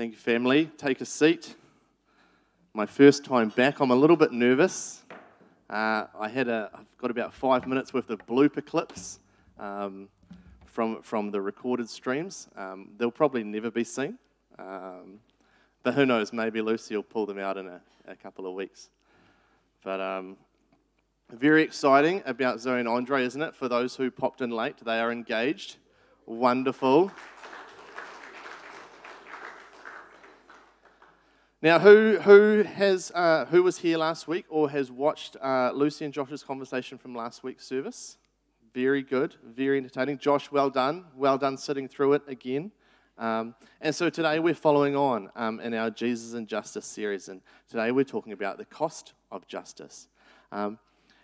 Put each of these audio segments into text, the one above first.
Thank you, family. Take a seat. My first time back. I'm a little bit nervous. Uh, I had a, I've got about five minutes worth of blooper clips um, from, from the recorded streams. Um, they'll probably never be seen. Um, but who knows, maybe Lucy will pull them out in a, a couple of weeks. But um, very exciting about Zoe and Andre, isn't it? For those who popped in late, they are engaged. Wonderful. Now, who, who, has, uh, who was here last week or has watched uh, Lucy and Josh's conversation from last week's service? Very good, very entertaining. Josh, well done. Well done sitting through it again. Um, and so today we're following on um, in our Jesus and Justice series, and today we're talking about the cost of justice. Um,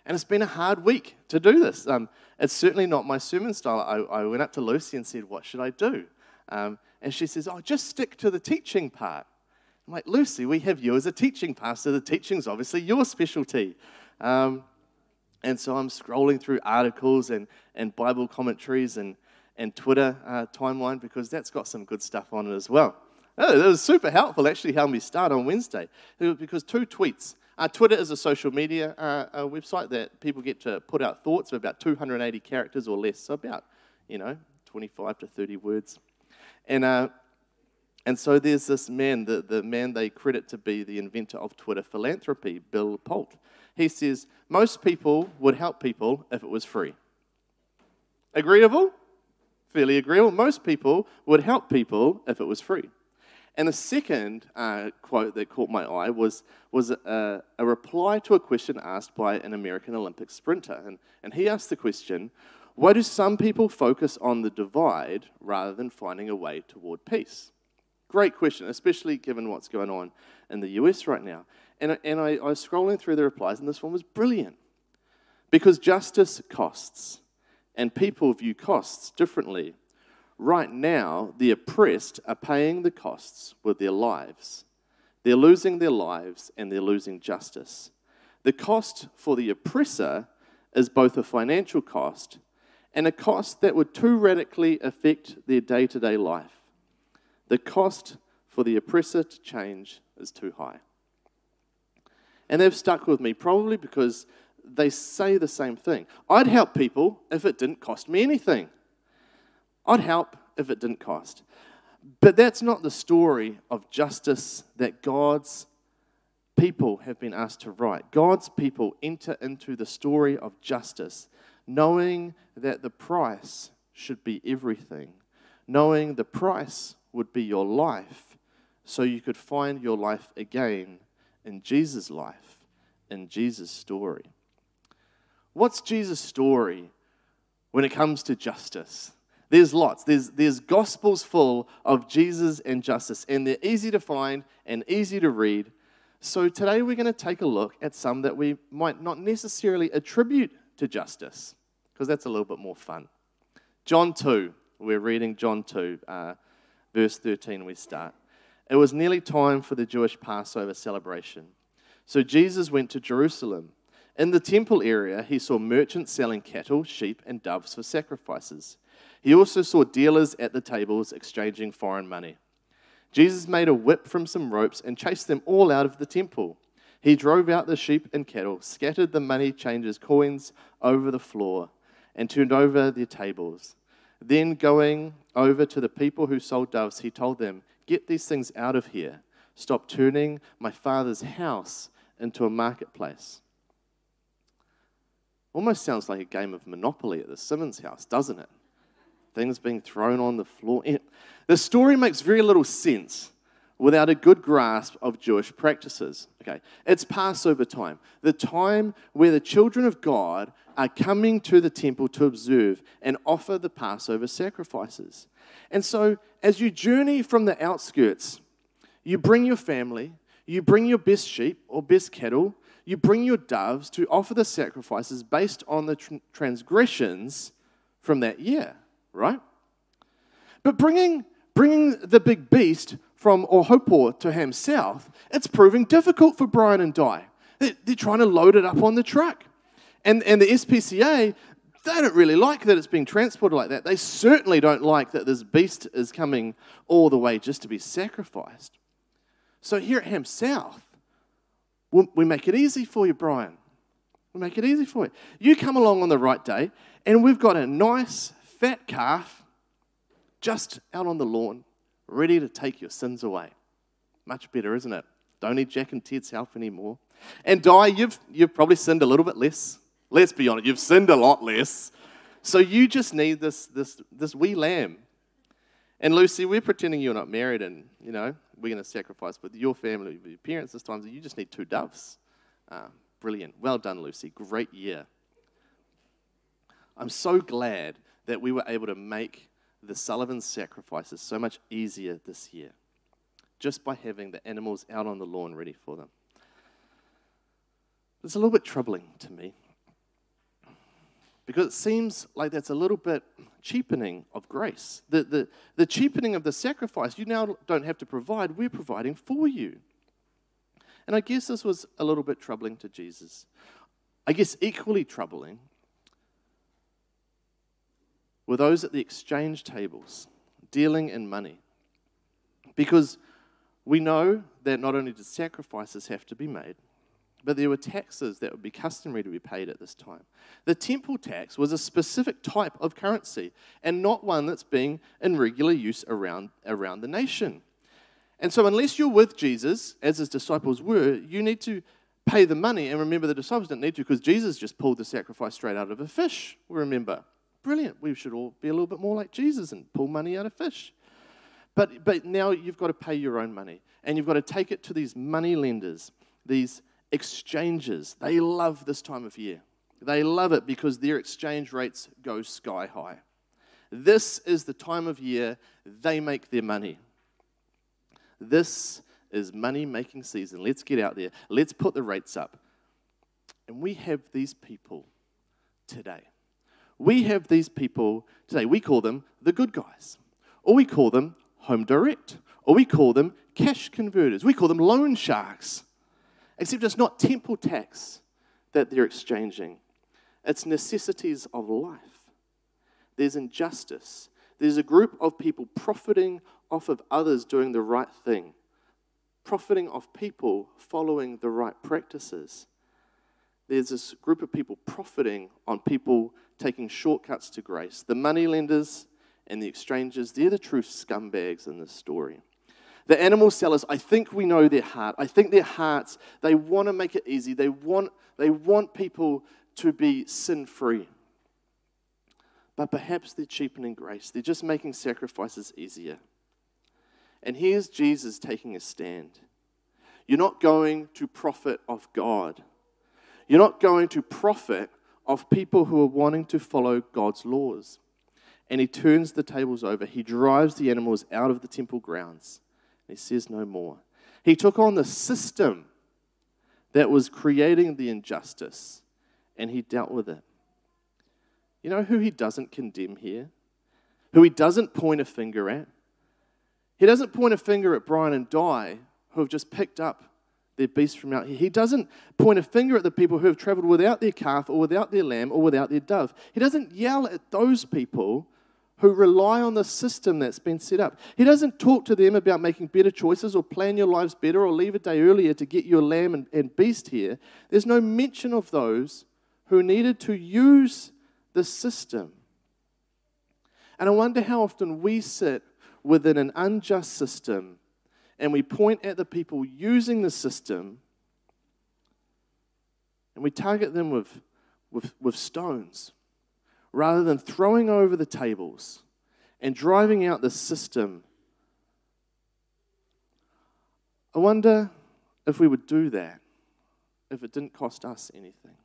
and it's been a hard week to do this. Um, it's certainly not my sermon style. I, I, went up to Lucy and said, What should I do? Um, and she says, Oh, just stick to the teaching part. I'm like, Lucy, we have you as a teaching pastor. The teaching's obviously your specialty. Um, and so I'm scrolling through articles and, and Bible commentaries and, and Twitter uh, timeline because that's got some good stuff on it as well. Oh, that was super helpful, actually, helped me start on Wednesday. Because two tweets. Uh, Twitter is a social media uh, website that people get to put out thoughts of about 280 characters or less, so about, you know, 25 to 30 words. And uh, and so there's this man, the, the man they credit to be the inventor of Twitter philanthropy, Bill Pulte. He says, Most people would help people if it was free. Agreeable? Fairly agreeable. Most people would help people if it was free. And the second uh, quote that caught my eye was, was a, a, reply to a question asked by an American Olympic sprinter. And, and he asked the question Why do some people focus on the divide rather than finding a way toward peace? Great question, especially given what's going on in the US right now. And, and I, I was scrolling through the replies, and this one was brilliant. Because justice costs, and people view costs differently. Right now, the oppressed are paying the costs with their lives. They're losing their lives and they're losing justice. The cost for the oppressor is both a financial cost and a cost that would too radically affect their day to day life. The cost for the oppressor to change is too high. And they've stuck with me probably because they say the same thing. I'd help people if it didn't cost me anything. I'd help if it didn't cost. But that's not the story of justice that God's people have been asked to write. God's people enter into the story of justice knowing that the price should be everything, knowing the price would be your life so you could find your life again in Jesus' life, in Jesus' story. What's Jesus' story when it comes to justice? There's lots. There's, there's gospels full of Jesus and justice, and they're easy to find and easy to read. So today we're going to take a look at some that we might not necessarily attribute to justice, because that's a little bit more fun. John 2, we're reading John 2. Uh, verse 13, we start. It was nearly time for the Jewish Passover celebration. So Jesus went to Jerusalem. In the temple area, he saw merchants selling cattle, sheep, and doves for sacrifices. He also saw dealers at the tables exchanging foreign money. Jesus made a whip from some ropes and chased them all out of the temple. He drove out the sheep and cattle, scattered the money changers' coins over the floor, and turned over their tables. Then, going over to the people who sold doves, he told them, Get these things out of here. Stop turning my father's house into a marketplace. Almost sounds like a game of Monopoly at the Simmons house, doesn't it? Things being thrown on the floor. The story makes very little sense without a good grasp of Jewish practices. Okay, it's Passover time, the time where the children of God are coming to the temple to observe and offer the Passover sacrifices. And so, as you journey from the outskirts, you bring your family, you bring your best sheep or best cattle, you bring your doves to offer the sacrifices based on the tr- transgressions from that year, right? But bringing, bringing the big beast from Ohaupo to Ham South, it's proving difficult for Brian and Di. They're trying to load it up on the truck. And, and the SPCA, They don't really like that it's being transported like that. They certainly don't like that this beast is coming all the way just to be sacrificed. So here at Ham South, we make it easy for you, Brian. We make it easy for you. You come along on the right day, and we've got a nice fat calf just out on the lawn, ready to take your sins away. Much better, isn't it? Don't need Jack and Ted's help anymore. And Di, you've, you've probably sinned a little bit less. Let's be honest, you've sinned a lot less. So you just need this, this, this wee lamb. And Lucy, we're pretending you're not married and, you know, we're going to sacrifice with your family, with your parents this time. So you just need two doves. Uh, brilliant. Well done, Lucy. Great year. I'm so glad that we were able to make the Sullivan sacrifices so much easier this year just by having the animals out on the lawn ready for them. It's a little bit troubling to me because it seems like that's a little bit cheapening of grace. The, the, the cheapening of the sacrifice, you now don't have to provide, we're providing for you. And I guess this was a little bit troubling to Jesus. I guess equally troubling were those at the exchange tables dealing in money. Because we know that not only did sacrifices have to be made, but there were taxes that would be customary to be paid at this time. The temple tax was a specific type of currency and not one that's being in regular use around, around the nation. And so, unless you're with Jesus, as his disciples were, you need to pay the money. And remember, the disciples didn't need to because Jesus just pulled the sacrifice straight out of a fish. Remember, brilliant. We should all be a little bit more like Jesus and pull money out of fish. But, but now you've got to pay your own money and you've got to take it to these money lenders, these exchanges. They love this time of year. They love it because their exchange rates go sky high. This is the time of year they make their money. This is money making season. Let's get out there. Let's put the rates up. And we have these people today. We have these people today. We call them the good guys, or we call them home direct, or we call them cash converters. We call them loan sharks. Except it's not temple tax that they're exchanging, it's necessities of life. There's injustice. There's a group of people profiting off of others doing the right thing, profiting off people following the right practices. There's this group of people profiting on people taking shortcuts to grace. The money lenders and the exchangers, they're the true scumbags in this story. The animal sellers, I think we know their heart. I think their hearts, they want to make it easy. They want, they want people to be sin free. But perhaps they're cheapening grace. They're just making sacrifices easier. And here's Jesus taking a stand. You're not going to profit off God. You're not going to profit of people who are wanting to follow God's laws. And he turns the tables over. He drives the animals out of the temple grounds. He says no more. He took on the system that was creating the injustice and he dealt with it. You know who he doesn't condemn here? Who he doesn't point a finger at? He doesn't point a finger at Brian and Di, who have just picked up their beast from out here. He doesn't point a finger at the people who have traveled without their calf or without their lamb or without their dove. He doesn't yell at those people who rely on the system that's been set up. He doesn't talk to them about making better choices or plan your lives better or leave a day earlier to get your lamb and, and beast here. There's no mention of those who needed to use the system. And I wonder how often we sit within an unjust system and we point at the people using the system and we target them with, with, with stones rather than throwing over the tables and driving out the system. I wonder if we would do that if it didn't cost us anything.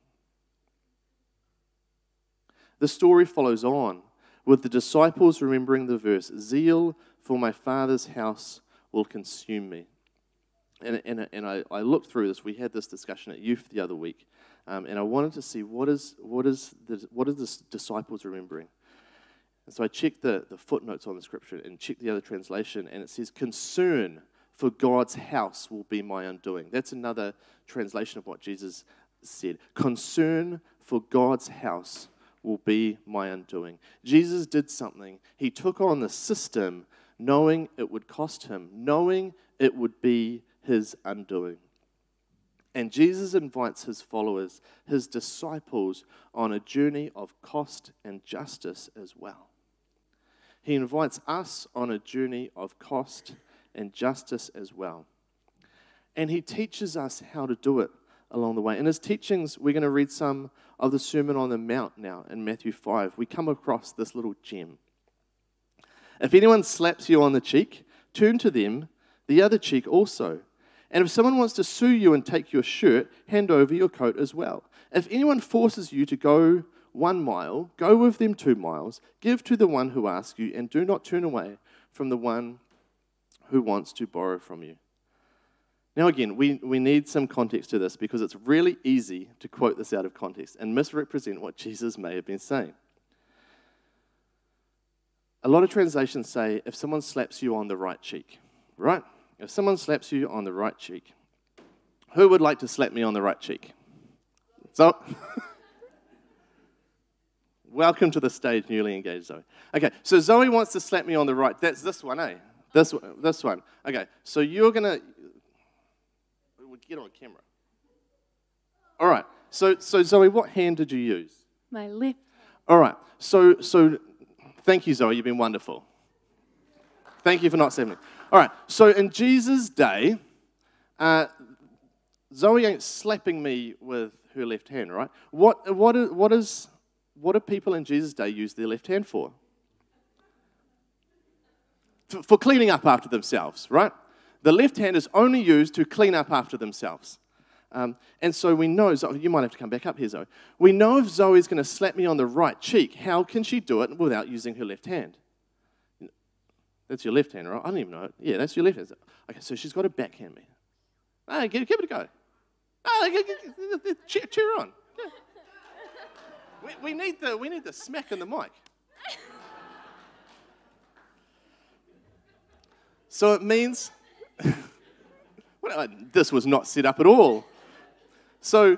The story follows on with the disciples remembering the verse Zeal for my Father's house will consume me. And, and, and I, I looked through this. We had this discussion at youth the other week. Um, and I wanted to see what is, what is, the, what are the disciples remembering. And so I checked the, the footnotes on the scripture and checked the other translation, and it says, Concern for God's house will be my undoing. That's another translation of what Jesus said. Concern for God's house will be my undoing. Jesus did something. He took on the system knowing it would cost him, knowing it would be his undoing. And Jesus invites his followers, his disciples, on a journey of cost and justice as well. He invites us on a journey of cost and justice as well. And he teaches us how to do it along the way. In his teachings, we're going to read some of the Sermon on the Mount now in Matthew 5. We come across this little gem. If anyone slaps you on the cheek, turn to them the other cheek also. And if someone wants to sue you and take your shirt, hand over your coat as well. If anyone forces you to go one mile, go with them two miles. Give to the one who asks you, and do not turn away from the one who wants to borrow from you. Now, again, we, we need some context to this because it's really easy to quote this out of context and misrepresent what Jesus may have been saying. A lot of translations say if someone slaps you on the right cheek, right? If someone slaps you on the right cheek, who would like to slap me on the right cheek? So, welcome to the stage, newly engaged Zoe. Okay, so Zoe wants to slap me on the right. That's this one, eh? This one. This one. Okay, so you're gonna get on camera. All right. So, so Zoe, what hand did you use? My left. All right. So, so Thank you, Zoe. You've been wonderful. Thank you for not saving me. All right. So in Jesus' day, uh, Zoe ain't slapping me with her left hand, right? What, what, what, is, what do people in Jesus' day use their left hand for? For cleaning up after themselves, right? The left hand is only used to clean up after themselves. Um, and so we know, Zoe, you might have to come back up here, Zoe. We know if Zoe's going to slap me on the right cheek, how can she do it without using her left hand? That's your left hand, right? I don't even know. Yeah, that's your left hand. Okay, so she's got to backhand me. Ah, give, give it a go. Ah, cheer, cheer on. Yeah. We, we, need the, we need the smack in the mic. So it means, this was not set up at all. So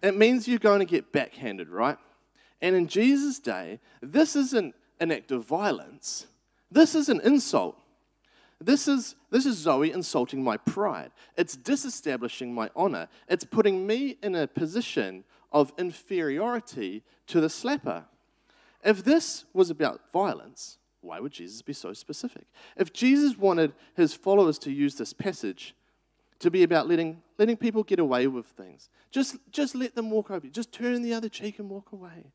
it means you're going to get backhanded, right? And in Jesus' day, this isn't an act of violence. This is an insult. This is, this is Zoe insulting my pride. It's disestablishing my honor. It's putting me in a position of inferiority to the slapper. If this was about violence, why would Jesus be so specific? If Jesus wanted his followers to use this passage to be about letting, letting people get away with things. Just, just let them walk over. you. Just turn the other cheek and walk away.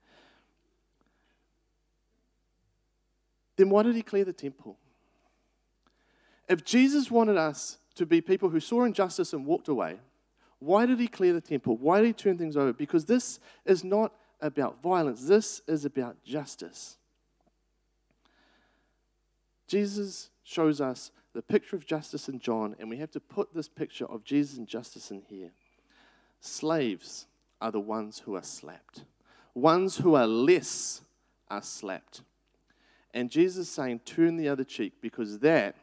Then why did he clear the temple? If Jesus wanted us to be people who saw injustice and walked away, why did he clear the temple? Why did he turn things over? Because this is not about violence, this is about justice. Jesus shows us the picture of justice in John, and we have to put this picture of Jesus and justice in here. Slaves are the ones who are slapped, ones who are less are slapped. And Jesus is saying, turn the other cheek because that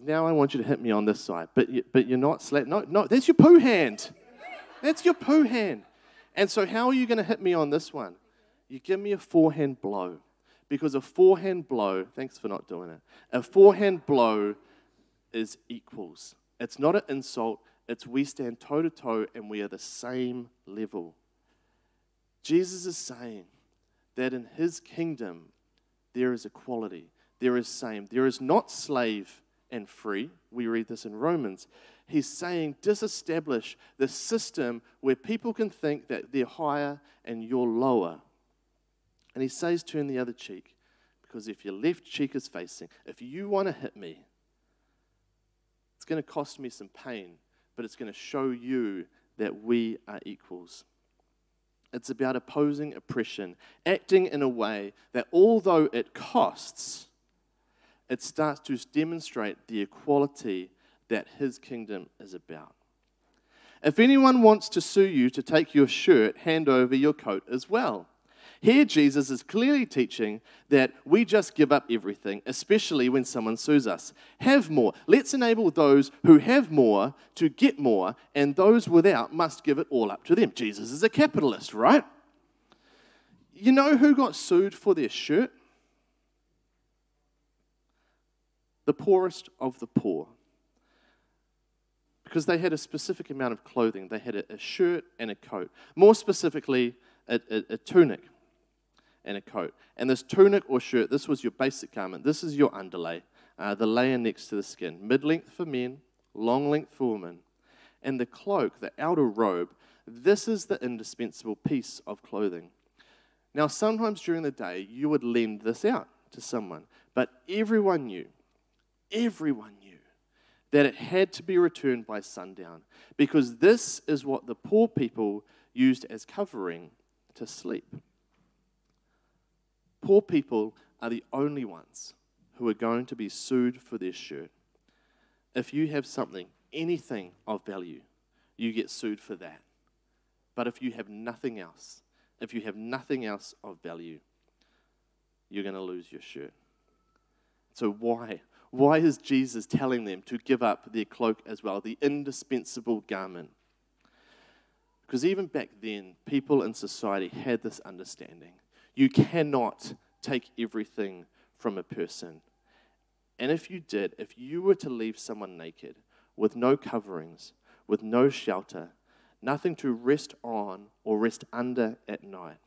Because now I want you to hit me on this side, but, you, but you're not slapped. No, no, that's your poo hand. That's your poo hand. And so, how are you going to hit me on this one? You give me a forehand blow because a forehand blow, thanks for not doing it, a forehand blow is equals. It's not an insult, it's we stand toe to toe and we are the same level. Jesus is saying that in his kingdom there is equality, there is same, there is not slave and free. We read this in Romans. He's saying disestablish the system where people can think that they're higher and you're lower. And he says, turn the other cheek. Because if your left cheek is facing, if you want to hit me, it's going to cost me some pain, but it's going to show you that we are equals. It's about opposing oppression, acting in a way that although it costs, it starts to demonstrate the equality that his kingdom is about. If anyone wants to sue you to take your shirt, hand over your coat as well. Here, Jesus is clearly teaching that we just give up everything, especially when someone sues us. Have more. Let's enable those who have more to get more, and those without must give it all up to them. Jesus is a capitalist, right? You know who got sued for their shirt? The poorest of the poor. Because they had a specific amount of clothing. They had a, shirt and a coat. More specifically, a, a, a tunic and a coat. And this tunic or shirt, this was your basic garment. This is your underlay, uh, the layer next to the skin. Mid length for men, long length for women. And the cloak, the outer robe, this is the indispensable piece of clothing. Now, sometimes during the day, you would lend this out to someone, but everyone knew, everyone knew that it had to be returned by sundown because this is what the poor people used as covering to sleep. Poor people are the only ones who are going to be sued for their shirt. If you have something, anything of value, you get sued for that. But if you have nothing else, if you have nothing else of value, you're going to lose your shirt. So, why? Why is Jesus telling them to give up their cloak as well, the indispensable garment? Because even back then, people in society had this understanding you cannot take everything from a person. And if you did, if you were to leave someone naked, with no coverings, with no shelter, nothing to rest on or rest under at night,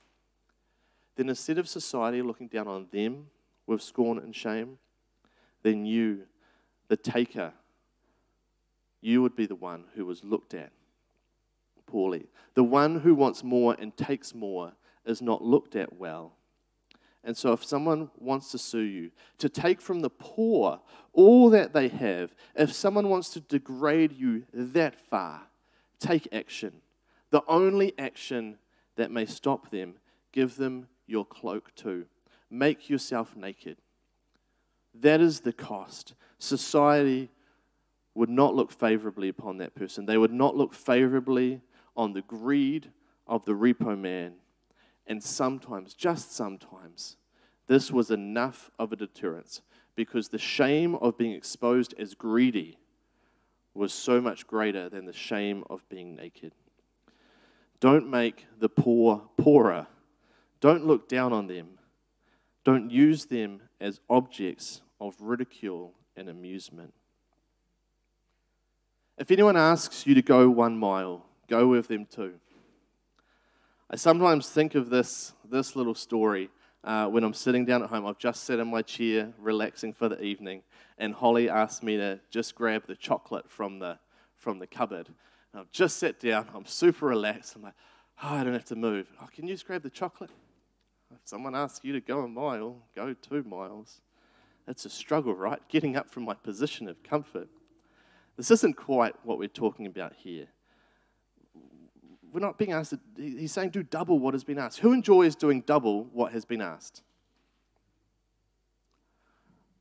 then instead of society looking down on them with scorn and shame, then you, the taker, you would be the one who was looked at poorly. The one who wants more and takes more is not looked at well. And so, if someone wants to sue you, to take from the poor all that they have, if someone wants to degrade you that far, take action. The only action that may stop them, give them your cloak too. Make yourself naked. That is the cost. Society would not look favorably upon that person. They would not look favorably on the greed of the repo man and sometimes, just sometimes, this was enough of a deterrence because the shame of being exposed as greedy was so much greater than the shame of being naked. Don't make the poor poorer. Don't look down on them. Don't use them as objects of ridicule and amusement. If anyone asks you to go one mile, go with them too. I sometimes think of this, this little story uh, when I'm sitting down at home. I've just sat in my chair, relaxing for the evening, and Holly asked me to just grab the chocolate from the, from the cupboard. And I've just sat down, I'm super relaxed. I'm like, oh, I don't have to move. Oh, can you just grab the chocolate? If someone asks you to go a mile, go two miles. It's a struggle, right? Getting up from my position of comfort. This isn't quite what we're talking about here we're not being asked, to, he's saying do double what has been asked. Who enjoys doing double what has been asked?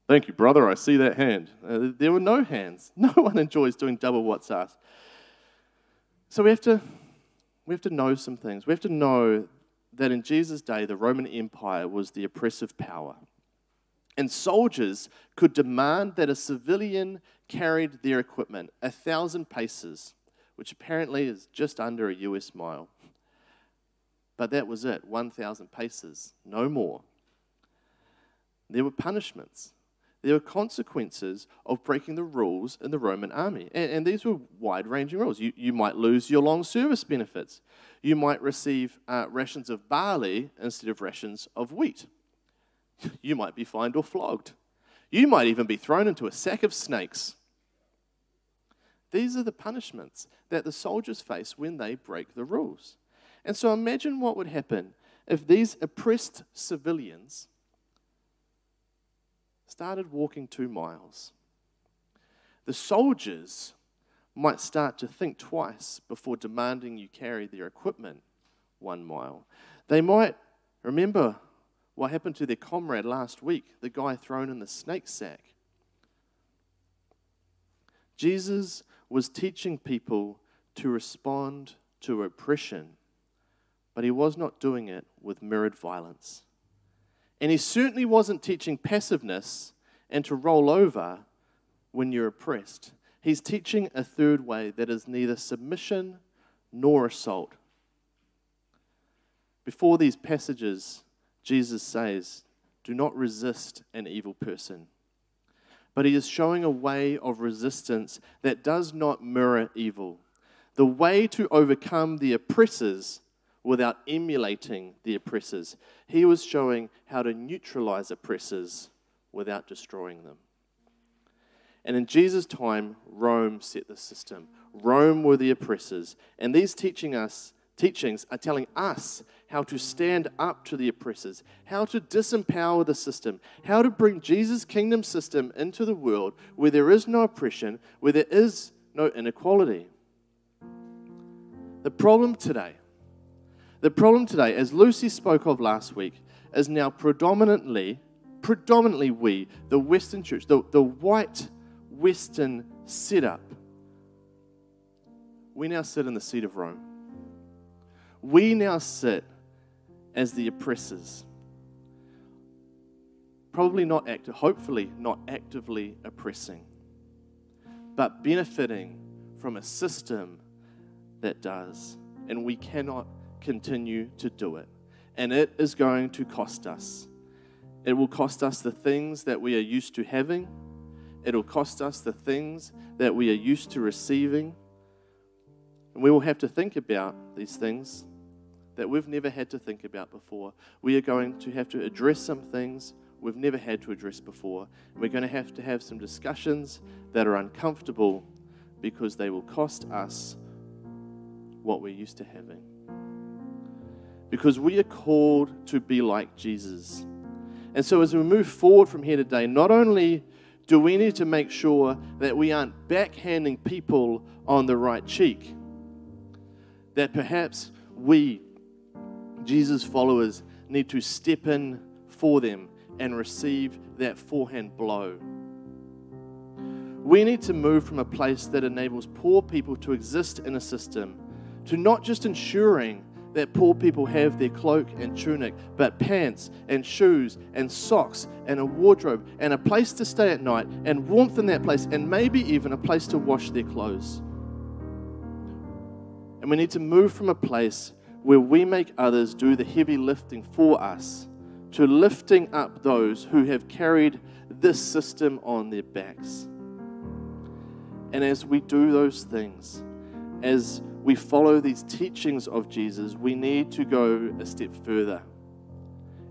Thank you, brother. I see that hand. Uh, there were no hands. No one enjoys doing double what's asked. So we have to we have to know some things. We have to know that in Jesus' day, the Roman Empire was the oppressive power. And soldiers could demand that a civilian carried their equipment a thousand paces which apparently is just under a US mile. But that was it 1,000 paces, no more. There were punishments. There were consequences of breaking the rules in the Roman army. And, and these were wide ranging rules. You, you might lose your long service benefits. You might receive uh, rations of barley instead of rations of wheat. You might be fined or flogged. You might even be thrown into a sack of snakes. These are the punishments that the soldiers face when they break the rules. And so imagine what would happen if these oppressed civilians started walking two miles. The soldiers might start to think twice before demanding you carry their equipment one mile. They might remember what happened to their comrade last week, the guy thrown in the snake sack. Jesus was teaching people to respond to oppression but he was not doing it with mirrored violence. And he certainly wasn't teaching passiveness and to roll over when you're oppressed. He's teaching a third way that is neither submission nor assault. Before these passages, Jesus says, Do not resist an evil person. But he is showing a way of resistance that does not mirror evil. The way to overcome the oppressors without emulating the oppressors. He was showing how to neutralize oppressors without destroying them. And in Jesus' time, Rome set the system. Rome were the oppressors. And these teaching us, teachings are telling us how to stand up to the oppressors, how to disempower the system, how to bring Jesus' kingdom system into the world where there is no oppression, where there is no inequality. The problem today, the problem today, as Lucy spoke of last week, is now predominantly, predominantly we, the Western church, the, the white Western setup, we now sit in the seat of Rome. We now sit as the oppressors. Probably not active, hopefully not actively oppressing, but benefiting from a system that does. And we cannot continue to do it. And it is going to cost us. It will cost us the things that we are used to having. It'll cost us the things that we are used to receiving. And we will have to think about these things that we've never had to think about before. We are going to have to address some things we've never had to address before. We're going to have to have some discussions that are uncomfortable because they will cost us what we're used to having. Because we are called to be like Jesus. And so, as we move forward from here today, not only do we need to make sure that we aren't backhanding people on the right cheek, that perhaps we, Jesus followers, need to step in for them and receive that forehand blow. We need to move from a place that enables poor people to exist in a system to not just ensuring that poor people have their cloak and tunic, but pants and shoes and socks and a wardrobe and a place to stay at night and warmth in that place and maybe even a place to wash their clothes. And we need to move from a place where we make others do the heavy lifting for us to lifting up those who have carried this system on their backs. And as we do those things, as we follow these teachings of Jesus, we need to go a step further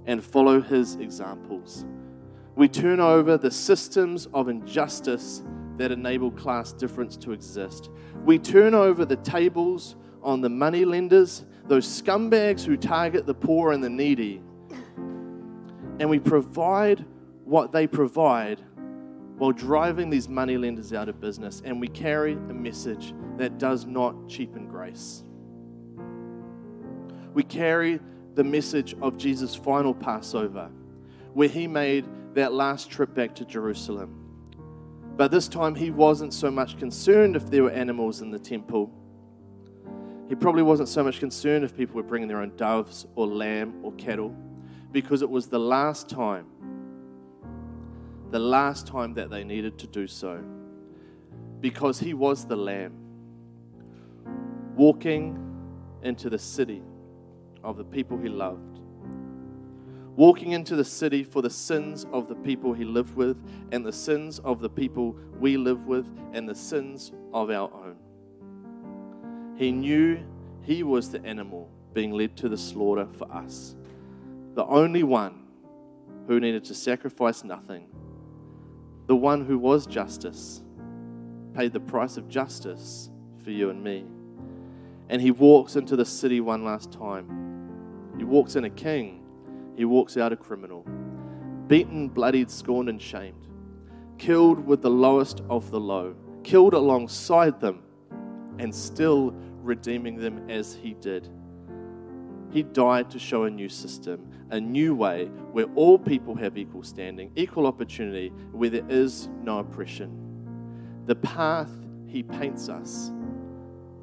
and follow his examples. We turn over the systems of injustice that enable class difference to exist. We turn over the tables on the money lenders, those scumbags who target the poor and the needy, and we provide what they provide while driving these money lenders out of business. And we carry a message that does not cheapen grace. We carry the message of Jesus' final Passover, where he made that last trip back to Jerusalem. But this time, he wasn't so much concerned if there were animals in the temple. He probably wasn't so much concerned if people were bringing their own doves or lamb or cattle, because it was the last time, the last time that they needed to do so. Because he was the lamb walking into the city of the people he loved, walking into the city for the sins of the people he lived with, and the sins of the people we live with, and the sins of our own. He knew he was the animal being led to the slaughter for us, the only one who needed to sacrifice nothing, the one who was justice, paid the price of justice for you and me. And he walks into the city one last time. He walks in a king, he walks out a criminal, beaten, bloodied, scorned, and shamed, killed with the lowest of the low, killed alongside them, and still redeeming them as he did. He died to show a new system, a new way where all people have equal standing, equal opportunity, where there is no oppression. The path he paints us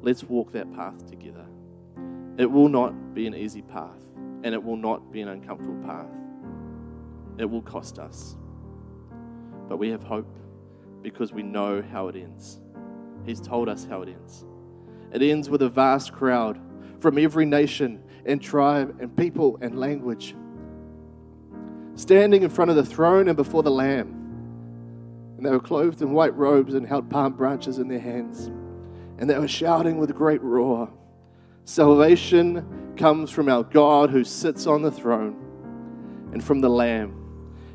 Let's walk that path together. It will not be an easy path, and it will not be an uncomfortable path. It will cost us. But we have hope because we know how it ends. He's told us how it ends. It ends with a vast crowd from every nation and tribe and people and language standing in front of the throne and before the Lamb. And they were clothed in white robes and held palm branches in their hands. And they were shouting with a great roar Salvation comes from our God who sits on the throne and from the Lamb.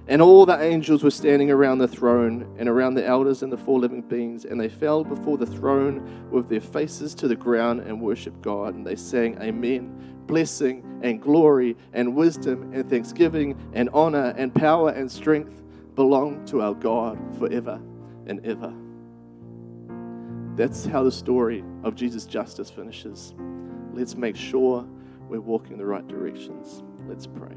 And all the angels were standing around the throne and around the elders and the four living beings, and they fell before the throne with their faces to the ground and worshiped God. And they sang, Amen. Blessing and glory and wisdom and thanksgiving and honor and power and strength belong to our God forever and ever. That's how the story of Jesus' justice finishes. Let's make sure we're walking in the right directions. Let's pray.